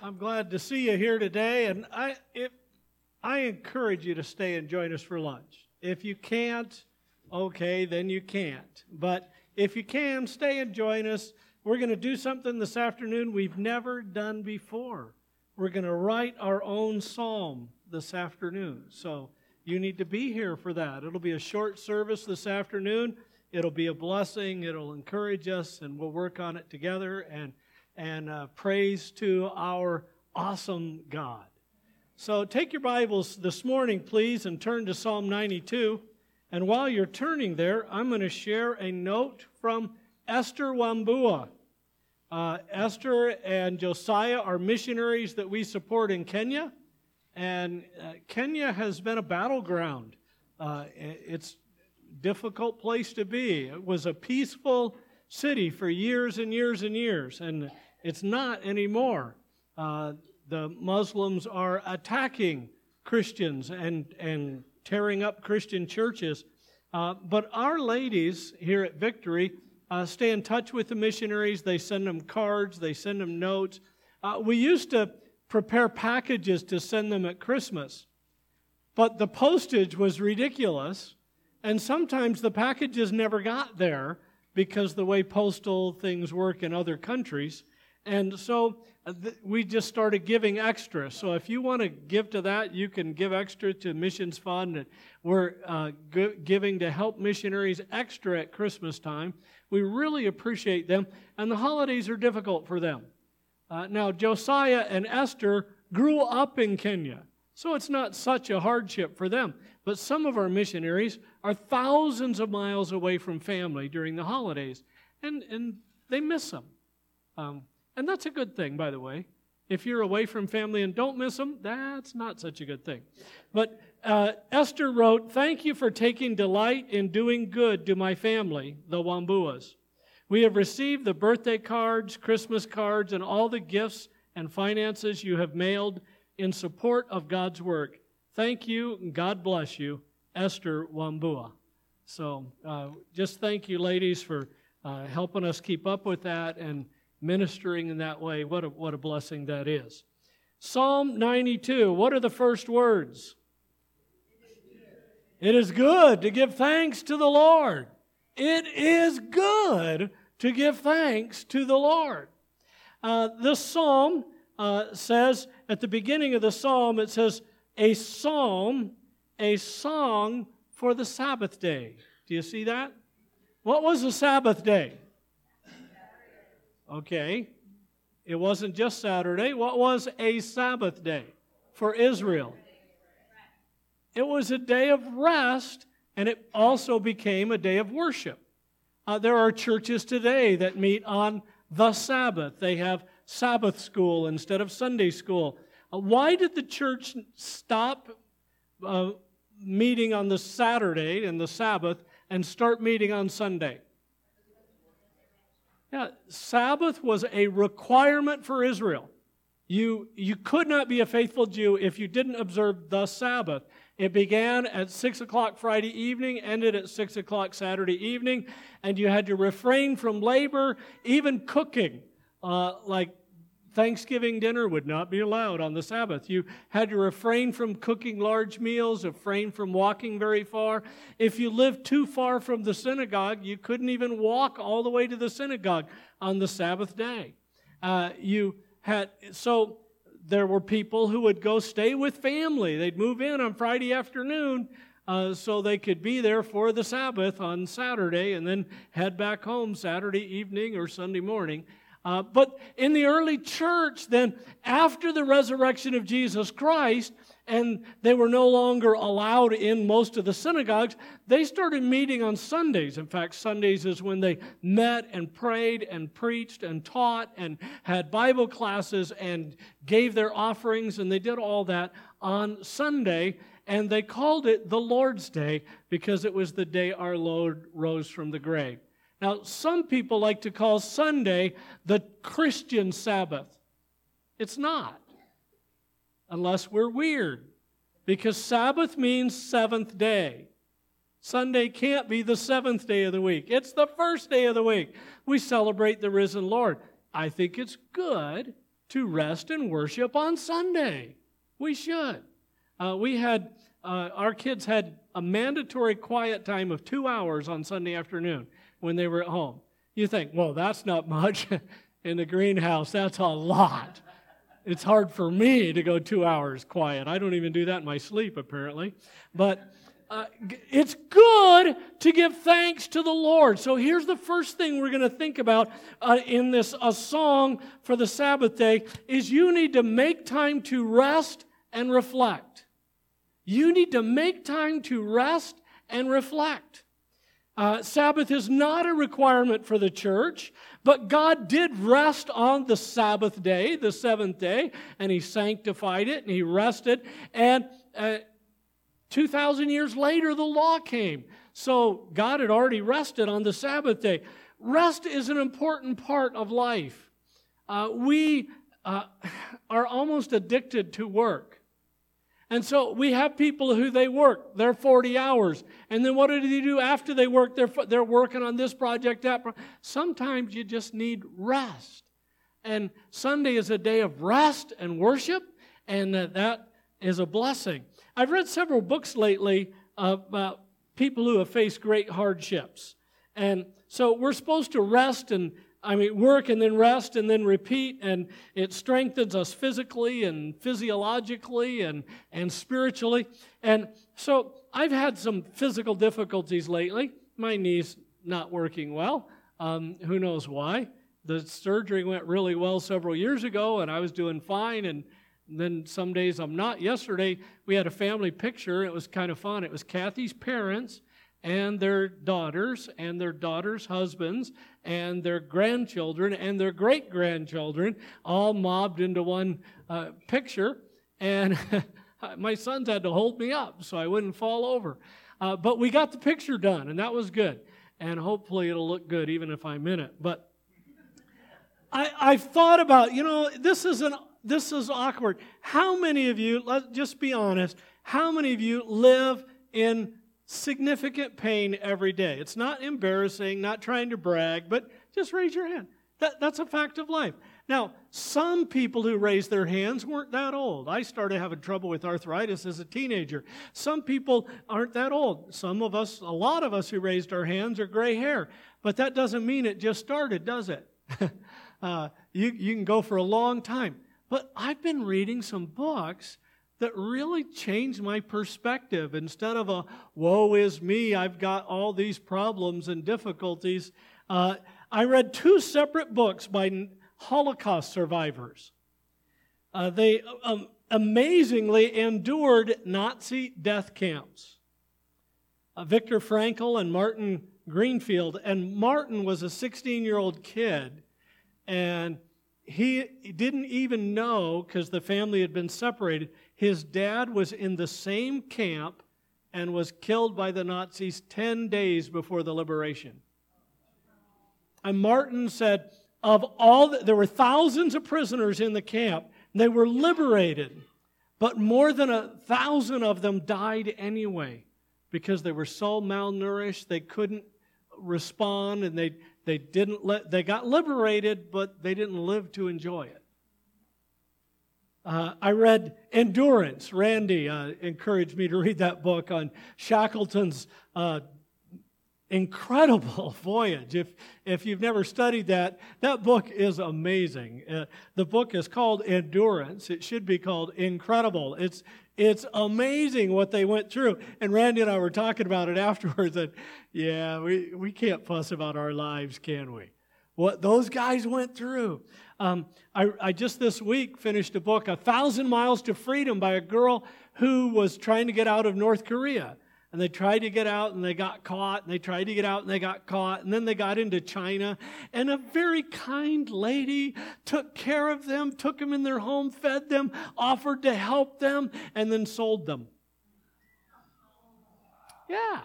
I'm glad to see you here today, and I if, I encourage you to stay and join us for lunch. If you can't, okay, then you can't. But if you can, stay and join us. We're going to do something this afternoon we've never done before. We're going to write our own psalm this afternoon. So you need to be here for that. It'll be a short service this afternoon. It'll be a blessing. It'll encourage us, and we'll work on it together. And and uh, praise to our awesome God. So take your Bibles this morning, please, and turn to Psalm 92. And while you're turning there, I'm going to share a note from Esther Wambua. Uh, Esther and Josiah are missionaries that we support in Kenya. And uh, Kenya has been a battleground. Uh, it's a difficult place to be. It was a peaceful city for years and years and years. And it's not anymore. Uh, the Muslims are attacking Christians and, and tearing up Christian churches. Uh, but our ladies here at Victory uh, stay in touch with the missionaries. They send them cards, they send them notes. Uh, we used to prepare packages to send them at Christmas, but the postage was ridiculous, and sometimes the packages never got there because the way postal things work in other countries. And so uh, we just started giving extra. So if you want to give to that, you can give extra to Missions Fund. We're uh, giving to help missionaries extra at Christmas time. We really appreciate them. And the holidays are difficult for them. Uh, now, Josiah and Esther grew up in Kenya. So it's not such a hardship for them. But some of our missionaries are thousands of miles away from family during the holidays, and, and they miss them. Um, and that's a good thing, by the way. If you're away from family and don't miss them, that's not such a good thing. But uh, Esther wrote, Thank you for taking delight in doing good to my family, the Wambuas. We have received the birthday cards, Christmas cards, and all the gifts and finances you have mailed in support of God's work. Thank you, and God bless you, Esther Wambua. So uh, just thank you, ladies, for uh, helping us keep up with that and ministering in that way. What a, what a blessing that is. Psalm 92, what are the first words? It is good to give thanks to the Lord. It is good to give thanks to the Lord. Uh, this psalm uh, says, at the beginning of the psalm, it says, a psalm, a song for the Sabbath day. Do you see that? What was the Sabbath day? Okay. It wasn't just Saturday. What was a Sabbath day for Israel? It was a day of rest, and it also became a day of worship. Uh, there are churches today that meet on the Sabbath. They have Sabbath school instead of Sunday school. Uh, why did the church stop uh, meeting on the Saturday and the Sabbath and start meeting on Sunday? Yeah, Sabbath was a requirement for Israel. You, you could not be a faithful Jew if you didn't observe the Sabbath. It began at 6 o'clock Friday evening, ended at 6 o'clock Saturday evening, and you had to refrain from labor, even cooking. Uh, like Thanksgiving dinner would not be allowed on the Sabbath. You had to refrain from cooking large meals, refrain from walking very far. If you lived too far from the synagogue, you couldn't even walk all the way to the synagogue on the Sabbath day. Uh, you had so there were people who would go stay with family. They'd move in on Friday afternoon. Uh, so they could be there for the Sabbath on Saturday and then head back home Saturday evening or Sunday morning. Uh, but in the early church, then after the resurrection of Jesus Christ, and they were no longer allowed in most of the synagogues, they started meeting on Sundays. In fact, Sundays is when they met and prayed and preached and taught and had Bible classes and gave their offerings, and they did all that on Sunday. And they called it the Lord's Day because it was the day our Lord rose from the grave. Now, some people like to call Sunday the Christian Sabbath. It's not, unless we're weird, because Sabbath means seventh day. Sunday can't be the seventh day of the week, it's the first day of the week. We celebrate the risen Lord. I think it's good to rest and worship on Sunday. We should. Uh, we had, uh, our kids had a mandatory quiet time of two hours on Sunday afternoon when they were at home. You think, well, that's not much. In the greenhouse, that's a lot. It's hard for me to go two hours quiet. I don't even do that in my sleep, apparently. But uh, it's good to give thanks to the Lord. So here's the first thing we're going to think about uh, in this a song for the Sabbath day is you need to make time to rest and reflect. You need to make time to rest and reflect. Uh, Sabbath is not a requirement for the church, but God did rest on the Sabbath day, the seventh day, and He sanctified it and He rested. And uh, 2,000 years later, the law came. So God had already rested on the Sabbath day. Rest is an important part of life. Uh, we uh, are almost addicted to work. And so we have people who they work, they're 40 hours. And then what do they do after they work? They're, they're working on this project, that project. Sometimes you just need rest. And Sunday is a day of rest and worship, and that is a blessing. I've read several books lately about people who have faced great hardships. And so we're supposed to rest and I mean, work and then rest and then repeat, and it strengthens us physically and physiologically and, and spiritually. And so I've had some physical difficulties lately. My knee's not working well. Um, who knows why? The surgery went really well several years ago, and I was doing fine, and and then some days I'm not. Yesterday, we had a family picture. It was kind of fun. It was Kathy's parents and their daughters and their daughters' husbands and their grandchildren and their great grandchildren all mobbed into one uh, picture. And my sons had to hold me up so I wouldn't fall over. Uh, but we got the picture done, and that was good. And hopefully it'll look good even if I'm in it. But I, I've thought about, you know, this is an this is awkward. How many of you, let's just be honest, how many of you live in significant pain every day? It's not embarrassing, not trying to brag, but just raise your hand. That, that's a fact of life. Now, some people who raised their hands weren't that old. I started having trouble with arthritis as a teenager. Some people aren't that old. Some of us, a lot of us who raised our hands are gray hair. But that doesn't mean it just started, does it? uh, you, you can go for a long time. But I've been reading some books that really changed my perspective. Instead of a woe is me, I've got all these problems and difficulties, uh, I read two separate books by Holocaust survivors. Uh, they um, amazingly endured Nazi death camps. Uh, Viktor Frankl and Martin Greenfield. And Martin was a 16 year old kid, and he didn't even know because the family had been separated. His dad was in the same camp and was killed by the Nazis 10 days before the liberation. And Martin said, of all, the, there were thousands of prisoners in the camp. They were liberated, but more than a thousand of them died anyway because they were so malnourished they couldn't respond and they they didn't let, they got liberated, but they didn't live to enjoy it. Uh, I read Endurance. Randy uh, encouraged me to read that book on Shackleton's uh, incredible voyage. If, if you've never studied that, that book is amazing. Uh, the book is called Endurance. It should be called Incredible. It's, it's amazing what they went through. And Randy and I were talking about it afterwards. And yeah, we, we can't fuss about our lives, can we? What those guys went through. Um, I, I just this week finished a book, A Thousand Miles to Freedom, by a girl who was trying to get out of North Korea and they tried to get out and they got caught and they tried to get out and they got caught and then they got into China and a very kind lady took care of them, took them in their home, fed them, offered to help them and then sold them. Yeah.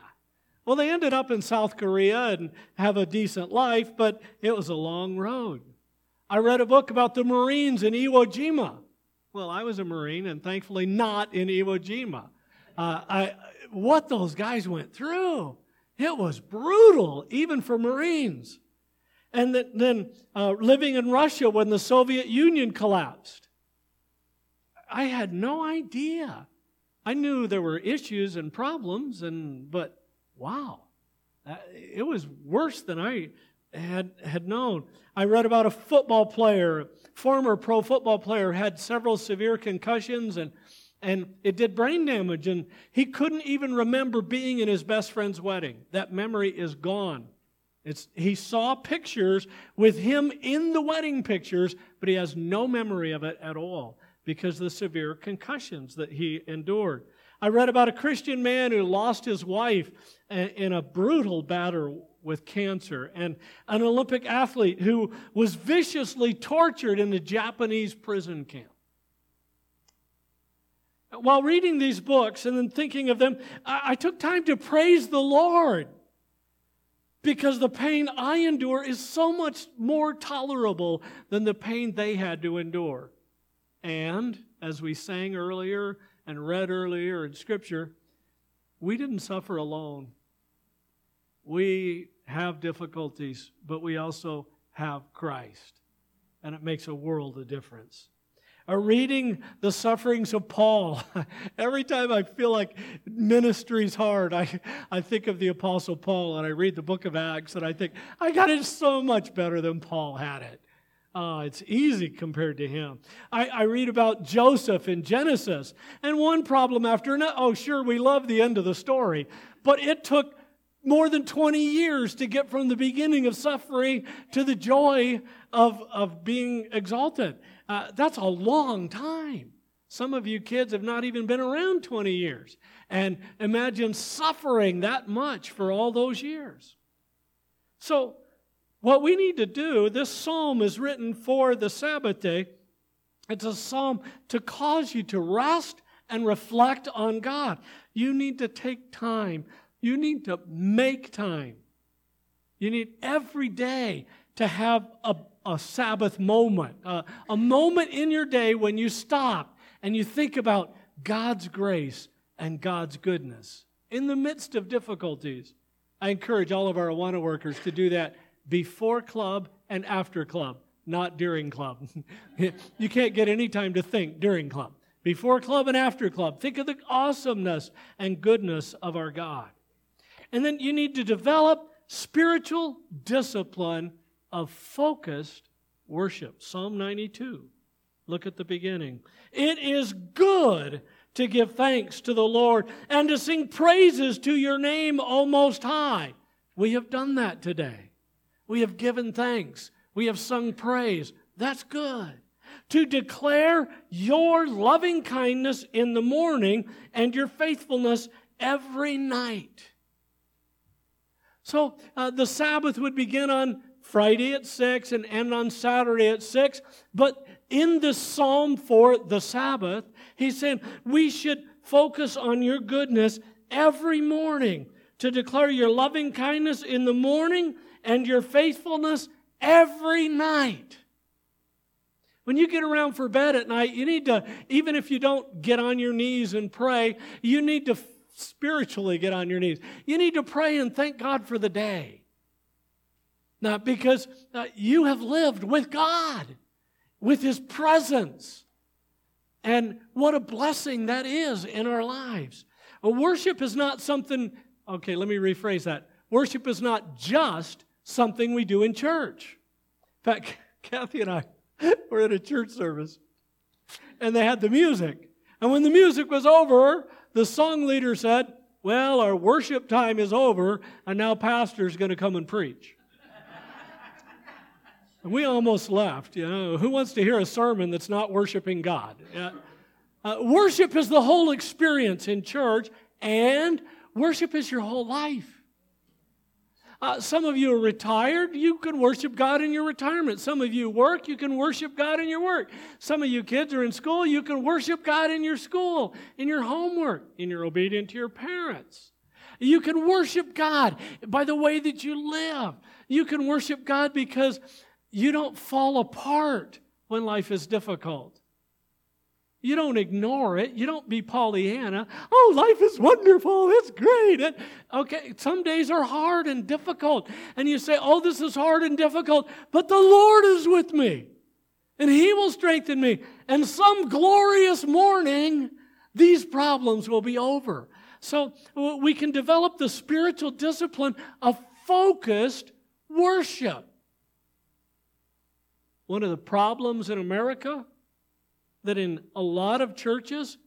Well, they ended up in South Korea and have a decent life, but it was a long road. I read a book about the Marines in Iwo Jima. Well, I was a Marine and thankfully not in Iwo Jima. Uh, I, what those guys went through. It was brutal, even for Marines. And then, then uh, living in Russia when the Soviet Union collapsed. I had no idea. I knew there were issues and problems, and but wow, uh, it was worse than I had had known. I read about a football player, former pro football player, had several severe concussions and and it did brain damage and he couldn't even remember being in his best friend's wedding. That memory is gone. It's, he saw pictures with him in the wedding pictures, but he has no memory of it at all because of the severe concussions that he endured. I read about a Christian man who lost his wife in a brutal battle with cancer, and an Olympic athlete who was viciously tortured in a Japanese prison camp. While reading these books and then thinking of them, I, took time to praise the Lord because the pain I endure is so much more tolerable than the pain they had to endure. And as we sang earlier and read earlier in Scripture, we didn't suffer alone. We have difficulties, but we also have Christ. And it makes a world of difference. Uh, reading the sufferings of Paul, every time I feel like ministry's hard, I, I think of the Apostle Paul and I read the book of Acts and I think, I got it so much better than Paul had it. Uh, it's easy compared to him. I, I, read about Joseph in Genesis, and one problem after another. Oh, sure, we love the end of the story, but it took more than 20 years to get from the beginning of suffering to the joy of, of being exalted. Uh, that's a long time. Some of you kids have not even been around 20 years. And imagine suffering that much for all those years. So, what we need to do, this psalm is written for the Sabbath day. It's a psalm to cause you to rest and reflect on God. You need to take time you need to make time. You need every day to have a, a Sabbath moment, a, a moment in your day when you stop and you think about God's grace and God's goodness in the midst of difficulties. I encourage all of our Awana workers to do that before club and after club, not during club. you can't get any time to think during club. Before club and after club, think of the awesomeness and goodness of our God. And then you need to develop spiritual discipline of focused worship. Psalm 92. Look at the beginning. It is good to give thanks to the Lord and to sing praises to your name, O Most High. We have done that today. We have given thanks. We have sung praise. That's good. To declare your loving kindness in the morning and your faithfulness every night. So uh, the Sabbath would begin on Friday at 6 and end on Saturday at 6. But in this psalm for the Sabbath, he's saying we should focus on your goodness every morning to declare your loving kindness in the morning and your faithfulness every night. When you get around for bed at night, you need to, even if you don't get on your knees and pray, you need to spiritually get on your knees. You need to pray and thank God for the day. Now, because uh, you have lived with God, with His presence. And what a blessing that is in our lives. Well, worship is not something, okay, let me rephrase that. Worship is not just something we do in church. In fact, Kathy and I were at a church service, and they had the music. And when the music was over, the song leader said, Well, our worship time is over, and now pastor's going to come and preach. and we almost left. You know, who wants to hear a sermon that's not worshiping God? Uh, worship is the whole experience in church, and worship is your whole life. Uh, some of you are retired. You can worship God in your retirement. Some of you work. You can worship God in your work. Some of you kids are in school. You can worship God in your school, in your homework, in your obedience to your parents. You can worship God by the way that you live. You can worship God because you don't fall apart when life is difficult. You don't ignore it. You don't be Pollyanna. Oh, life is wonderful. It's great. And, okay, some days are hard and difficult. And you say, oh, this is hard and difficult, but the Lord is with me. And He will strengthen me. And some glorious morning, these problems will be over. So we can develop the spiritual discipline of focused worship. One of the problems in America that in a lot of churches,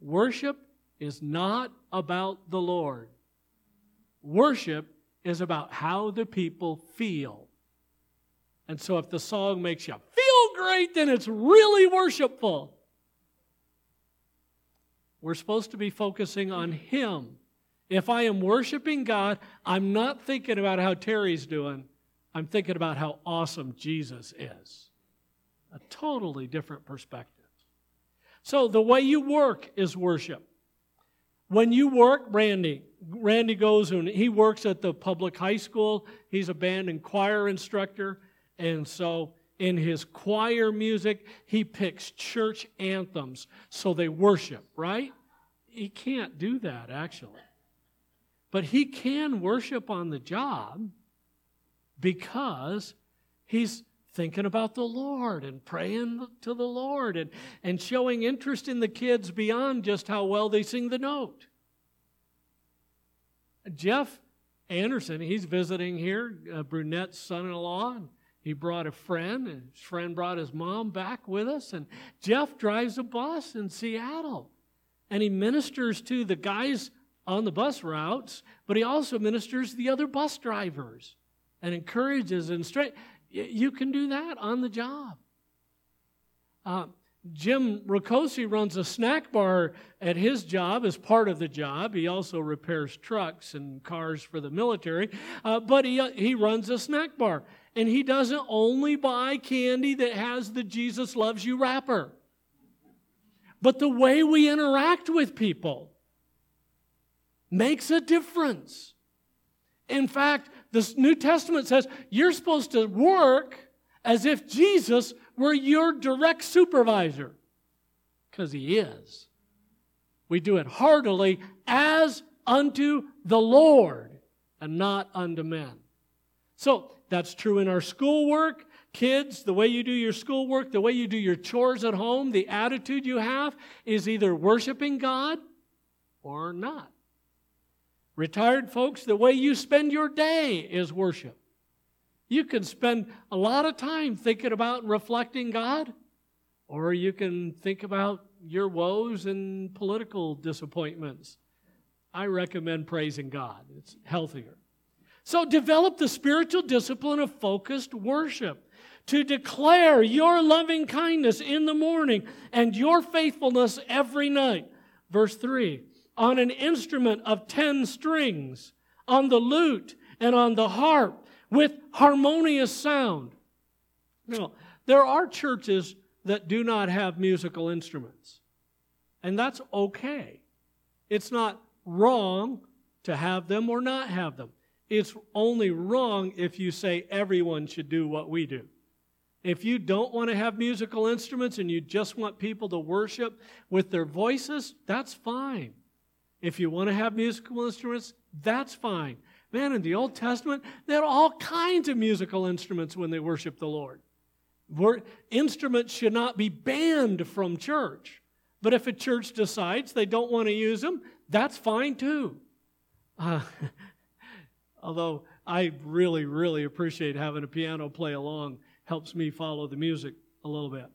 worship is not about the Lord. Worship is about how the people feel. And so if the song makes you feel great, then it's really worshipful. We're supposed to be focusing on Him. If I am worshiping God, I'm not thinking about how Terry's doing. I'm thinking about how awesome Jesus is. A totally different perspective. So the way you work is worship. When you work, Randy, Randy goes and he works at the public high school. He's a band and choir instructor. And so in his choir music, he picks church anthems so they worship, right? He can't do that, actually. But he can worship on the job because he's thinking about the Lord and praying to the Lord and, and showing interest in the kids beyond just how well they sing the note. Jeff Anderson, he's visiting here, uh, Brunette's son in law. He brought a friend, and his friend brought his mom back with us. And Jeff drives a bus in Seattle. And he ministers to the guys on the bus routes, but he also ministers to the other bus drivers and encourages and strengthens. You can do that on the job. Uh, Jim Ricosi runs a snack bar at his job as part of the job. He also repairs trucks and cars for the military, uh, but he, uh, he runs a snack bar. And he doesn't only buy candy that has the Jesus Loves You wrapper, but the way we interact with people makes a difference. In fact, the New Testament says you're supposed to work as if Jesus were your direct supervisor, because he is. We do it heartily as unto the Lord and not unto men. So that's true in our schoolwork. Kids, the way you do your schoolwork, the way you do your chores at home, the attitude you have is either worshiping God or not. Retired folks, the way you spend your day is worship. You can spend a lot of time thinking about reflecting God, or you can think about your woes and political disappointments. I recommend praising God, it's healthier. So, develop the spiritual discipline of focused worship to declare your loving kindness in the morning and your faithfulness every night. Verse 3 on an instrument of ten strings, on the lute and on the harp with harmonious sound. Now, there are churches that do not have musical instruments, and that's okay. It's not wrong to have them or not have them. It's only wrong if you say everyone should do what we do. If you don't want to have musical instruments and you just want people to worship with their voices, that's fine. If you want to have musical instruments, that's fine. Man, in the Old Testament, they had all kinds of musical instruments when they worshiped the Lord. Instruments should not be banned from church. But if a church decides they don't want to use them, that's fine too. Uh, although I really, really appreciate having a piano play along, helps me follow the music a little bit.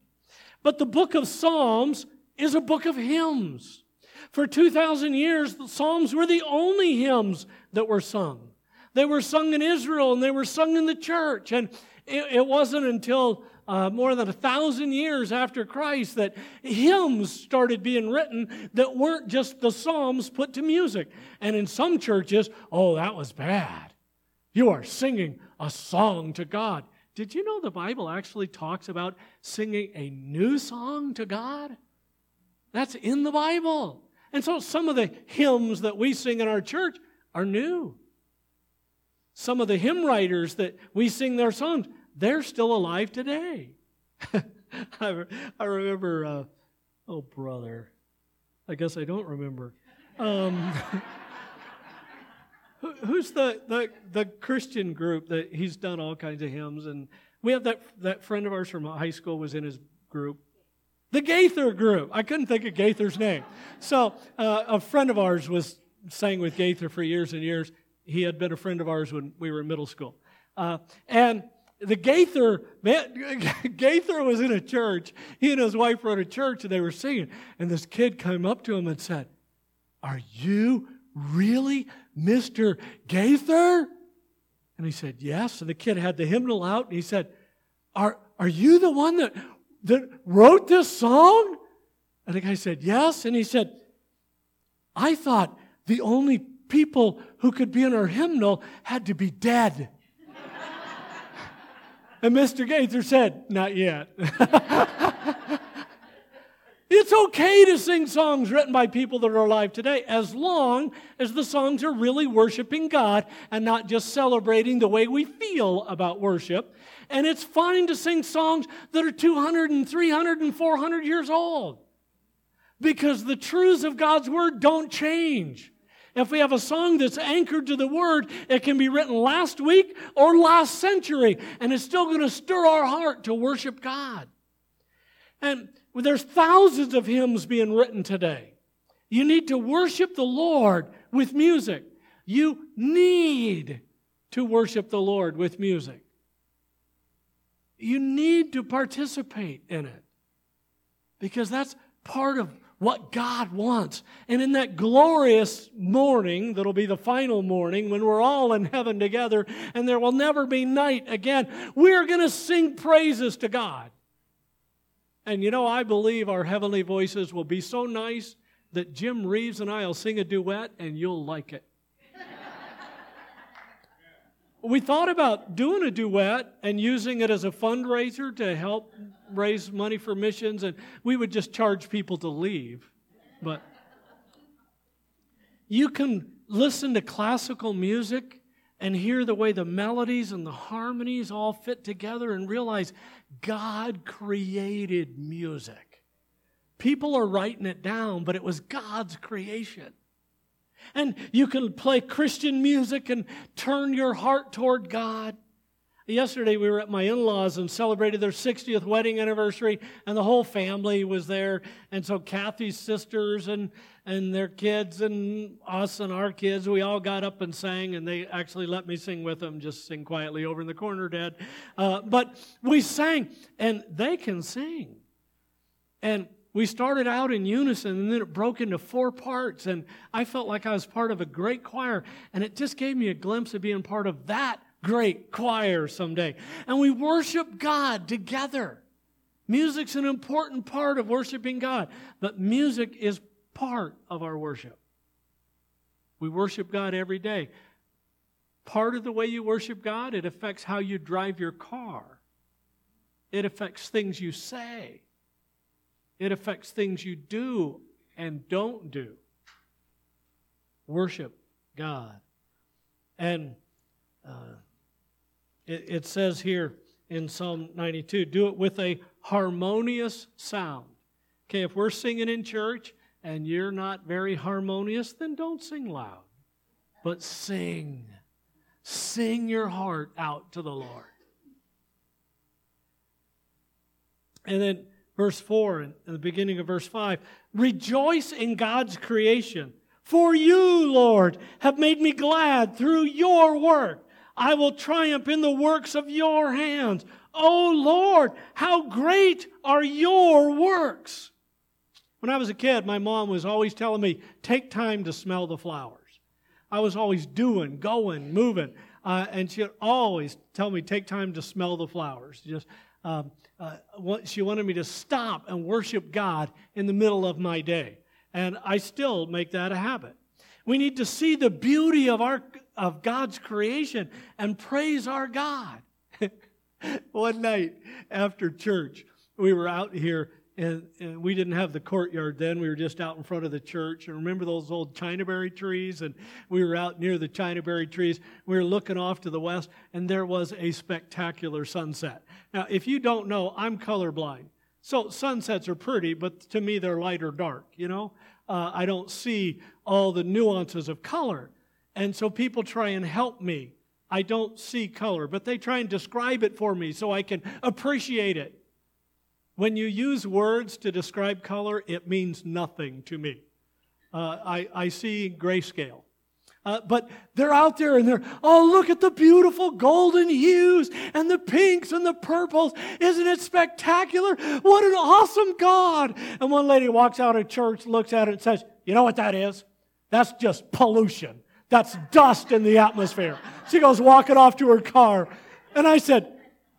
But the book of Psalms is a book of hymns. For 2,000 years, the Psalms were the only hymns that were sung. They were sung in Israel and they were sung in the church. And it, it wasn't until uh, more than a thousand years after Christ that hymns started being written that weren't just the Psalms put to music. And in some churches, oh, that was bad. You are singing a song to God. Did you know the Bible actually talks about singing a new song to God? That's in the Bible. And so some of the hymns that we sing in our church are new. Some of the hymn writers that we sing their songs, they're still alive today. I, I remember uh, Oh, brother. I guess I don't remember. Um, who's the, the, the Christian group that he's done all kinds of hymns? And we have that, that friend of ours from high school was in his group. The Gaither group. I couldn't think of Gaither's name. So uh, a friend of ours was sang with Gaither for years and years. He had been a friend of ours when we were in middle school. Uh, and the Gaither, man, Gaither was in a church. He and his wife were at a church and they were singing. And this kid came up to him and said, Are you really Mr. Gaither? And he said, Yes. And the kid had the hymnal out and he said, Are, are you the one that, that wrote this song? And the guy said, Yes. And he said, I thought the only people who could be in our hymnal had to be dead. and Mr. Gaither said, Not yet. It's okay to sing songs written by people that are alive today as long as the songs are really worshiping God and not just celebrating the way we feel about worship. And it's fine to sing songs that are 200 and 300 and 400 years old because the truths of God's Word don't change. If we have a song that's anchored to the Word, it can be written last week or last century, and it's still going to stir our heart to worship God. And there's thousands of hymns being written today. You need to worship the Lord with music. You need to worship the Lord with music. You need to participate in it because that's part of what God wants. And in that glorious morning, that'll be the final morning when we're all in heaven together and there will never be night again, we're going to sing praises to God. And you know, I believe our heavenly voices will be so nice that Jim Reeves and I will sing a duet and you'll like it. We thought about doing a duet and using it as a fundraiser to help raise money for missions, and we would just charge people to leave. But you can listen to classical music and hear the way the melodies and the harmonies all fit together and realize God created music. People are writing it down, but it was God's creation. And you can play Christian music and turn your heart toward God. Yesterday, we were at my in laws and celebrated their 60th wedding anniversary, and the whole family was there. And so, Kathy's sisters and, and their kids, and us and our kids, we all got up and sang, and they actually let me sing with them, just sing quietly over in the corner, Dad. Uh, but we sang, and they can sing. And we started out in unison and then it broke into four parts and i felt like i was part of a great choir and it just gave me a glimpse of being part of that great choir someday. And we worship God together. Music's an important part of worshiping God, but music is part of our worship. We worship God every day. Part of the way you worship God, it affects how you drive your car. It affects things you say. It affects things you do and don't do. Worship God. And uh, it, it says here in Psalm 92 do it with a harmonious sound. Okay, if we're singing in church and you're not very harmonious, then don't sing loud, but sing. Sing your heart out to the Lord. And then verse 4 and the beginning of verse 5 rejoice in God's creation. For you, Lord, have made me glad through your work. I will triumph in the works of your hands. Oh Lord, how great are your works. When I was a kid, my mom was always telling me, take time to smell the flowers. I was always doing, going, moving. Uh, and she'd always tell me, take time to smell the flowers. Just, um, uh, she wanted me to stop and worship God in the middle of my day. And I still make that a habit. We need to see the beauty of, our, of God's creation and praise our God. One night after church, we were out here and, and, we didn't have the courtyard then. We were just out in front of the church. And remember those old chinaberry trees? And we were out near the chinaberry trees. We were looking off to the west, and there was a spectacular sunset. Now, if you don't know, I'm colorblind. So sunsets are pretty, but to me they're light or dark, you know? Uh, I don't see all the nuances of color. And so people try and help me. I don't see color, but they try and describe it for me so I can appreciate it. When you use words to describe color, it means nothing to me. Uh, I, I see grayscale. Uh, but they're out there and they're, oh, look at the beautiful golden hues and the pinks and the purples. Isn't it spectacular? What an awesome God. And one lady walks out of church, looks at it, and says, You know what that is? That's just pollution. That's dust in the atmosphere. She goes walking off to her car. And I said,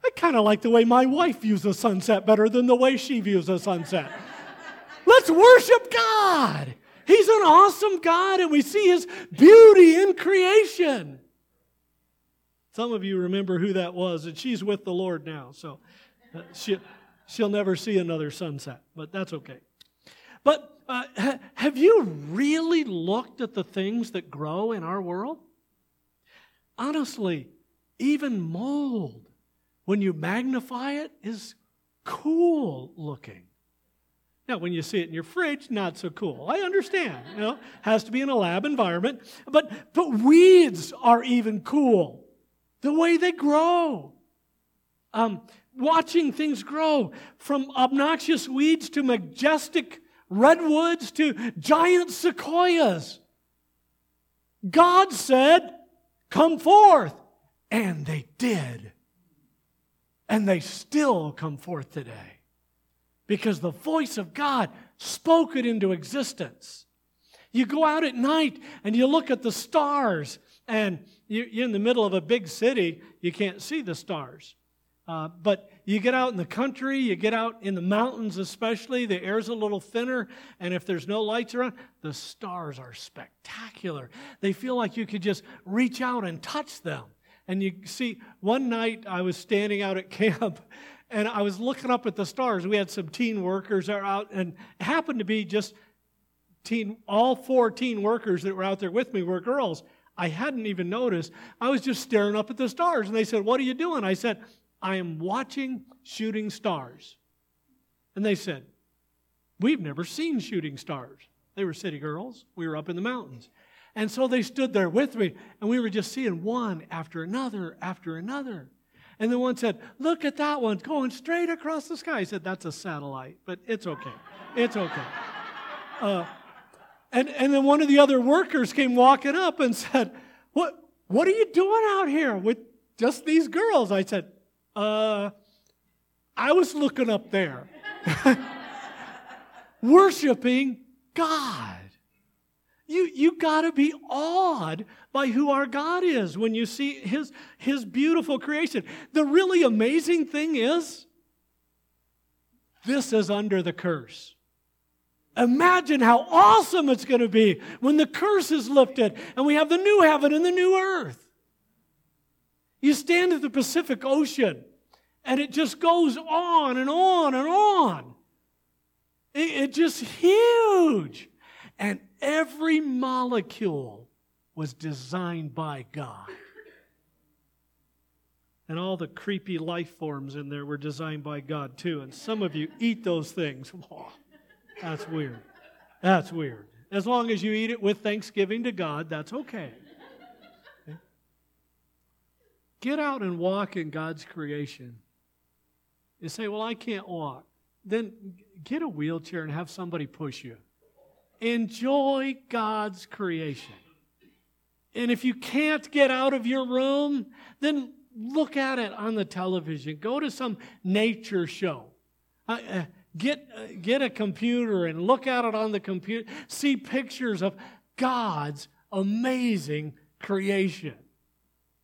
I kind of like the way my wife views the sunset better than the way she views the sunset. Let's worship God. He's an awesome God, and we see His beauty in creation. Some of you remember who that was, and she's with the Lord now, so uh, she, she'll never see another sunset, but that's okay. But uh, ha- have you really looked at the things that grow in our world? Honestly, even mold, when you magnify it, is cool looking. Now, when you see it in your fridge, not so cool. I understand, you know, has to be in a lab environment. But, but weeds are even cool. The way they grow. Um, watching things grow from obnoxious weeds to majestic redwoods to giant sequoias. God said, Come forth. And they did. And they still come forth today because the voice of God spoke it into existence. You go out at night and you look at the stars, and you're in the middle of a big city, you can't see the stars. Uh, but you get out in the country, you get out in the mountains, especially, the air's a little thinner, and if there's no lights around, the stars are spectacular. They feel like you could just reach out and touch them. And you see, one night I was standing out at camp, and I was looking up at the stars. We had some teen workers out, and happened to be just teen, all four teen workers that were out there with me were girls. I hadn't even noticed. I was just staring up at the stars, and they said, What are you doing? I said, I am watching shooting stars. And they said, We've never seen shooting stars. They were city girls. We were up in the mountains. And so they stood there with me, and we were just seeing one after another after another. And the one said, Look at that one going straight across the sky. I said, That's a satellite, but it's okay. It's okay. Uh, and, and then one of the other workers came walking up and said, What, what are you doing out here with just these girls? I said, uh, I was looking up there, worshiping God. You, you got to be awed by who our God is when you see his, his beautiful creation. The really amazing thing is, this is under the curse. Imagine how awesome it's going to be when the curse is lifted and we have the new heaven and the new earth. You stand at the Pacific Ocean and it just goes on and on and on. It, it's just huge. And every molecule was designed by God. And all the creepy life forms in there were designed by God too. And some of you eat those things. That's weird. That's weird. As long as you eat it with thanksgiving to God, that's okay. okay. Get out and walk in God's creation. You say, Well, I can't walk. Then get a wheelchair and have somebody push you. Enjoy God's creation. And if you can't get out of your room, then look at it on the television. Go to some nature show. Uh, uh, get, uh, get a computer and look at it on the computer. See pictures of God's amazing creation.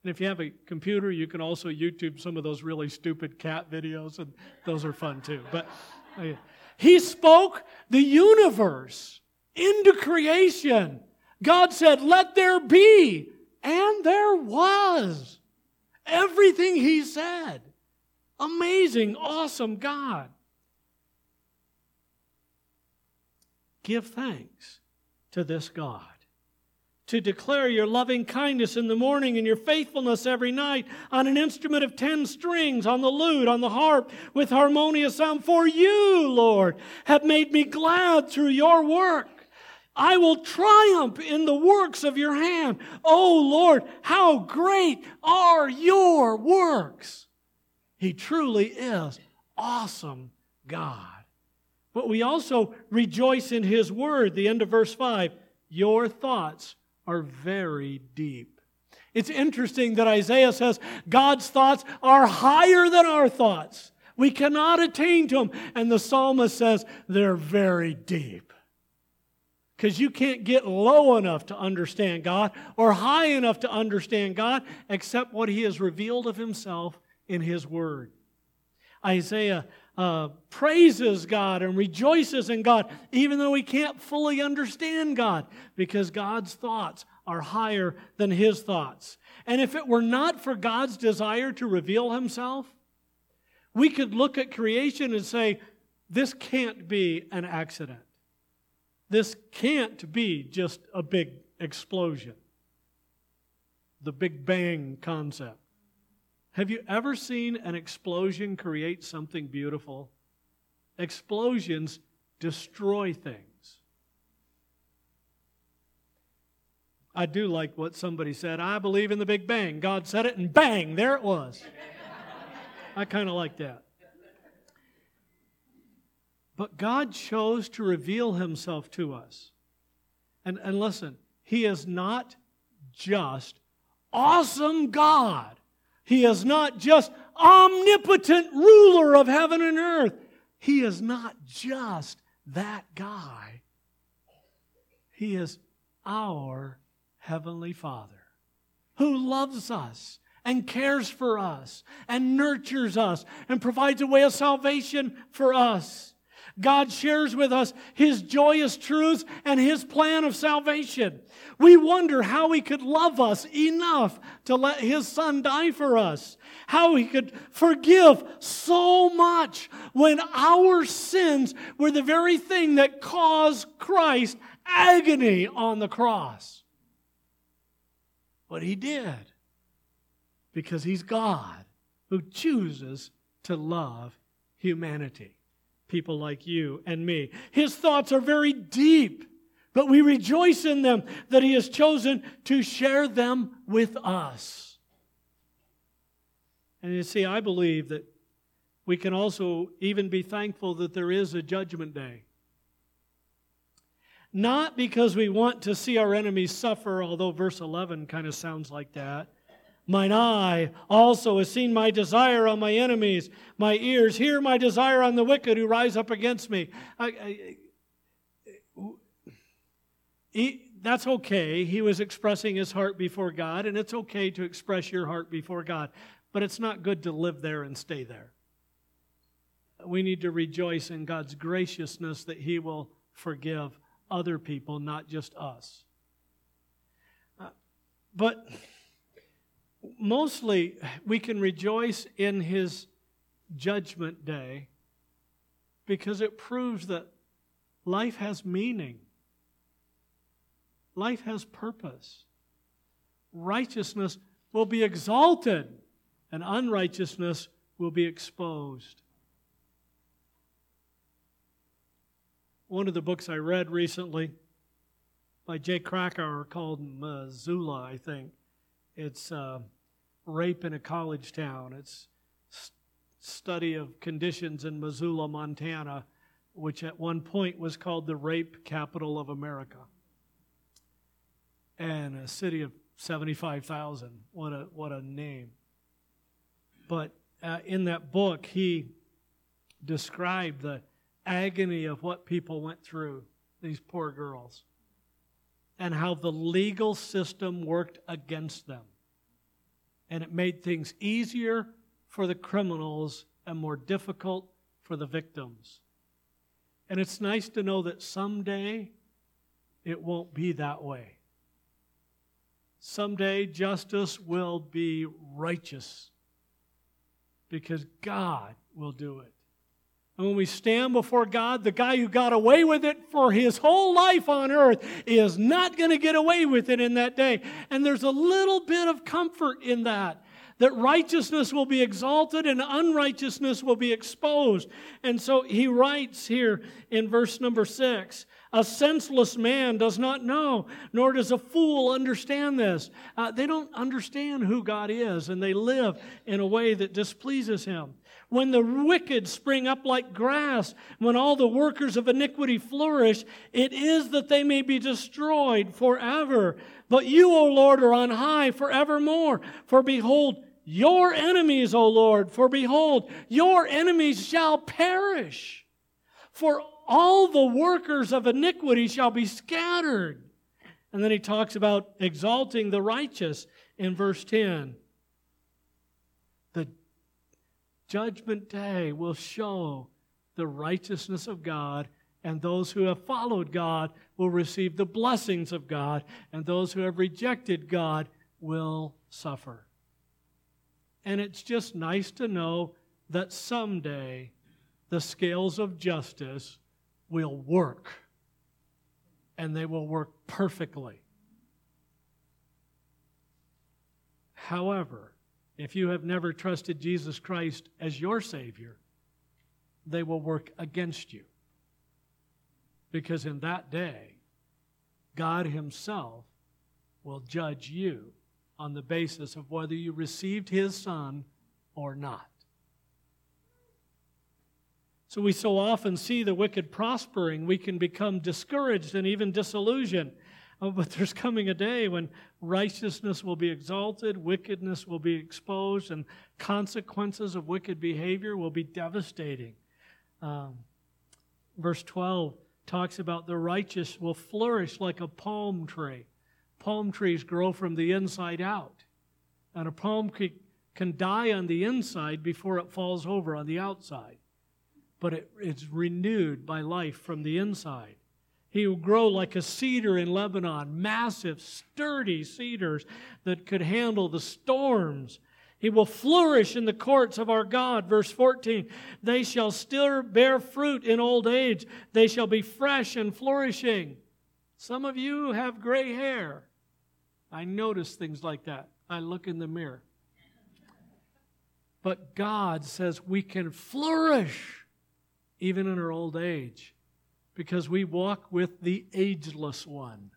And if you have a computer, you can also YouTube some of those really stupid cat videos, and those are fun too. But uh, he spoke the universe into creation. God said, Let there be. And there was. Everything He said. Amazing, awesome God. Give thanks to this God to declare your loving kindness in the morning and your faithfulness every night on an instrument of ten strings, on the lute, on the harp, with harmonious sound. For you, Lord, have made me glad through your work. I will triumph in the works of your hand. Oh Lord, how great are your works! He truly is awesome God. But we also rejoice in His word. The end of verse 5 Your thoughts are very deep. It's interesting that Isaiah says God's thoughts are higher than our thoughts. We cannot attain to them. And the psalmist says they're very deep. Because you can't get low enough to understand God or high enough to understand God except what He has revealed of Himself in His Word. Isaiah uh, praises God and rejoices in God, even though he can't fully understand God, because God's thoughts are higher than his thoughts. And if it were not for God's desire to reveal himself, we could look at creation and say, this can't be an accident. This can't be just a big explosion. The Big Bang concept. Have you ever seen an explosion create something beautiful? Explosions destroy things. I do like what somebody said. I believe in the Big Bang. God said it, and bang, there it was. I kind of like that. But God chose to reveal himself to us. And, and listen, he is not just awesome God. He is not just omnipotent ruler of heaven and earth. He is not just that guy. He is our Heavenly Father who loves us and cares for us and nurtures us and provides a way of salvation for us. God shares with us His joyous truths and His plan of salvation. We wonder how He could love us enough to let His Son die for us, how He could forgive so much when our sins were the very thing that caused Christ agony on the cross. But He did because He's God who chooses to love humanity people like you and me. His thoughts are very deep, but we rejoice in them that He has chosen to share them with us. And you see, I believe that we can also even be thankful that there is a judgment day. Not because we want to see our enemies suffer, although verse 11 kind of sounds like that Mine eye also has seen my desire on my enemies. My ears hear my desire on the wicked who rise up against me. I, I, he, that's okay. He was expressing his heart before God, and it's okay to express your heart before God. But it's not good to live there and stay there. We need to rejoice in God's graciousness that He will forgive other people, not just us. Uh, but mostly we can rejoice in his judgment day because it proves that life has meaning, life has purpose. Righteousness will be exalted, and unrighteousness will be exposed. One of the books I read recently by Jay Krakauer called Missoula, I think it's uh, rape in a college town. It's st- study of conditions in Missoula, Montana, which at one point was called the rape capital of America. And a city of 75,000. What a, what a name. But uh, in that book, he described the agony of what people went through, these poor girls and how the legal system worked against them. And it made things easier for the criminals and more difficult for the victims. And it's nice to know that someday it won't be that way. Someday justice will be righteous because God will do it. And when we stand before God, the guy who got away with it for his whole life on earth is not going to get away with it in that day. And there's a little bit of comfort in that. That righteousness will be exalted and unrighteousness will be exposed. And so he writes here in verse number six a senseless man does not know, nor does a fool understand this. Uh, they don't understand who God is, and they live in a way that displeases Him. When the wicked spring up like grass, when all the workers of iniquity flourish, it is that they may be destroyed forever. But you, O Lord, are on high forevermore. For behold, your enemies, O Lord, for behold, your enemies shall perish. For all the workers of iniquity shall be scattered. And then he talks about exalting the righteous in verse 10. The judgment day will show the righteousness of God, and those who have followed God will receive the blessings of God, and those who have rejected God will suffer. And it's just nice to know that someday the scales of justice will work, and they will work perfectly. However, if you have never trusted Jesus Christ as your Savior, they will work against you. Because in that day, God Himself will judge you on the basis of whether you received His Son or not. So we so often see the wicked prospering, we can become discouraged and even disillusioned. Oh, but there's coming a day when righteousness will be exalted, wickedness will be exposed, and consequences of wicked behavior will be devastating. Um, verse 12 talks about the righteous will flourish like a palm tree. Palm trees grow from the inside out, and a palm tree can die on the inside before it falls over on the outside but it, it's renewed by life from the inside. He will grow like a cedar in Lebanon, massive, sturdy cedars that could handle the storms. He will flourish in the courts of our God. Verse 14 They shall still bear fruit in old age, they shall be fresh and flourishing. Some of you have gray hair. I notice things like that. I look in the mirror. But God says we can flourish even in our old age, because we walk with the ageless one.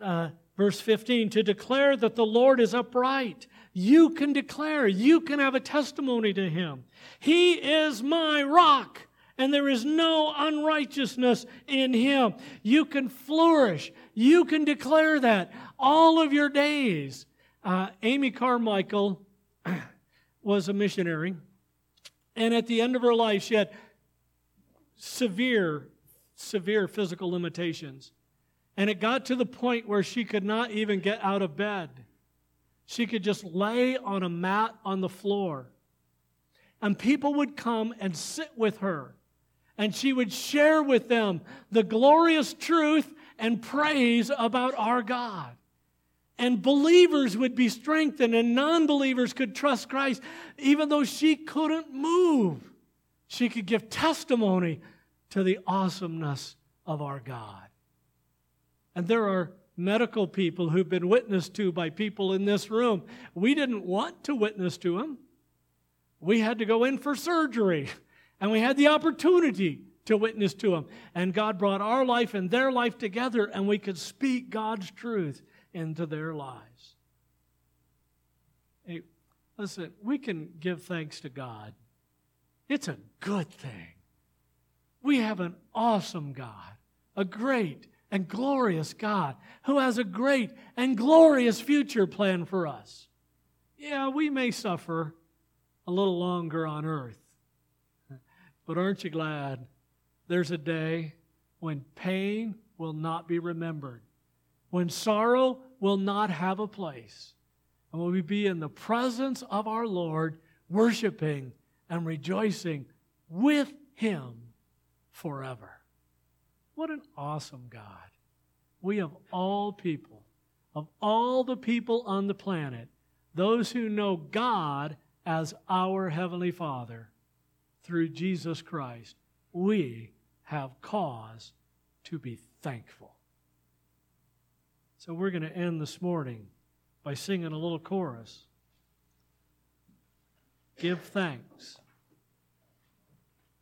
Uh, verse 15 to declare that the Lord is upright. You can declare, you can have a testimony to him. He is my rock, and there is no unrighteousness in him. You can flourish, you can declare that all of your days. Uh, Amy Carmichael was a missionary and at the end of her life, she had severe, severe physical limitations. And it got to the point where she could not even get out of bed. She could just lay on a mat on the floor. And people would come and sit with her. And she would share with them the glorious truth and praise about our God and believers would be strengthened and non believers could trust Christ. Even though she couldn't move, she could give testimony to the awesomeness of our God. And there are medical people who've been witnessed to by people in this room. We didn't want to witness to them. We had to go in for surgery, and we had the opportunity to witness to them. And God brought our life and their life together, and we could speak God's truth into their lives. Hey, listen, we can give thanks to God. It's a good thing. We have an awesome God, a great and glorious God who has a great and glorious future plan for us. Yeah, we may suffer a little longer on earth, but aren't you glad there's a day when pain will not be remembered when sorrow will not have a place. And when we be in the presence of our Lord, worshiping and rejoicing with Him forever. What an awesome God. We of all people, of all the people on the planet, those who know God as our Heavenly Father, through Jesus Christ, we have cause to be thankful. So we're going to end this morning by singing a little chorus. Give thanks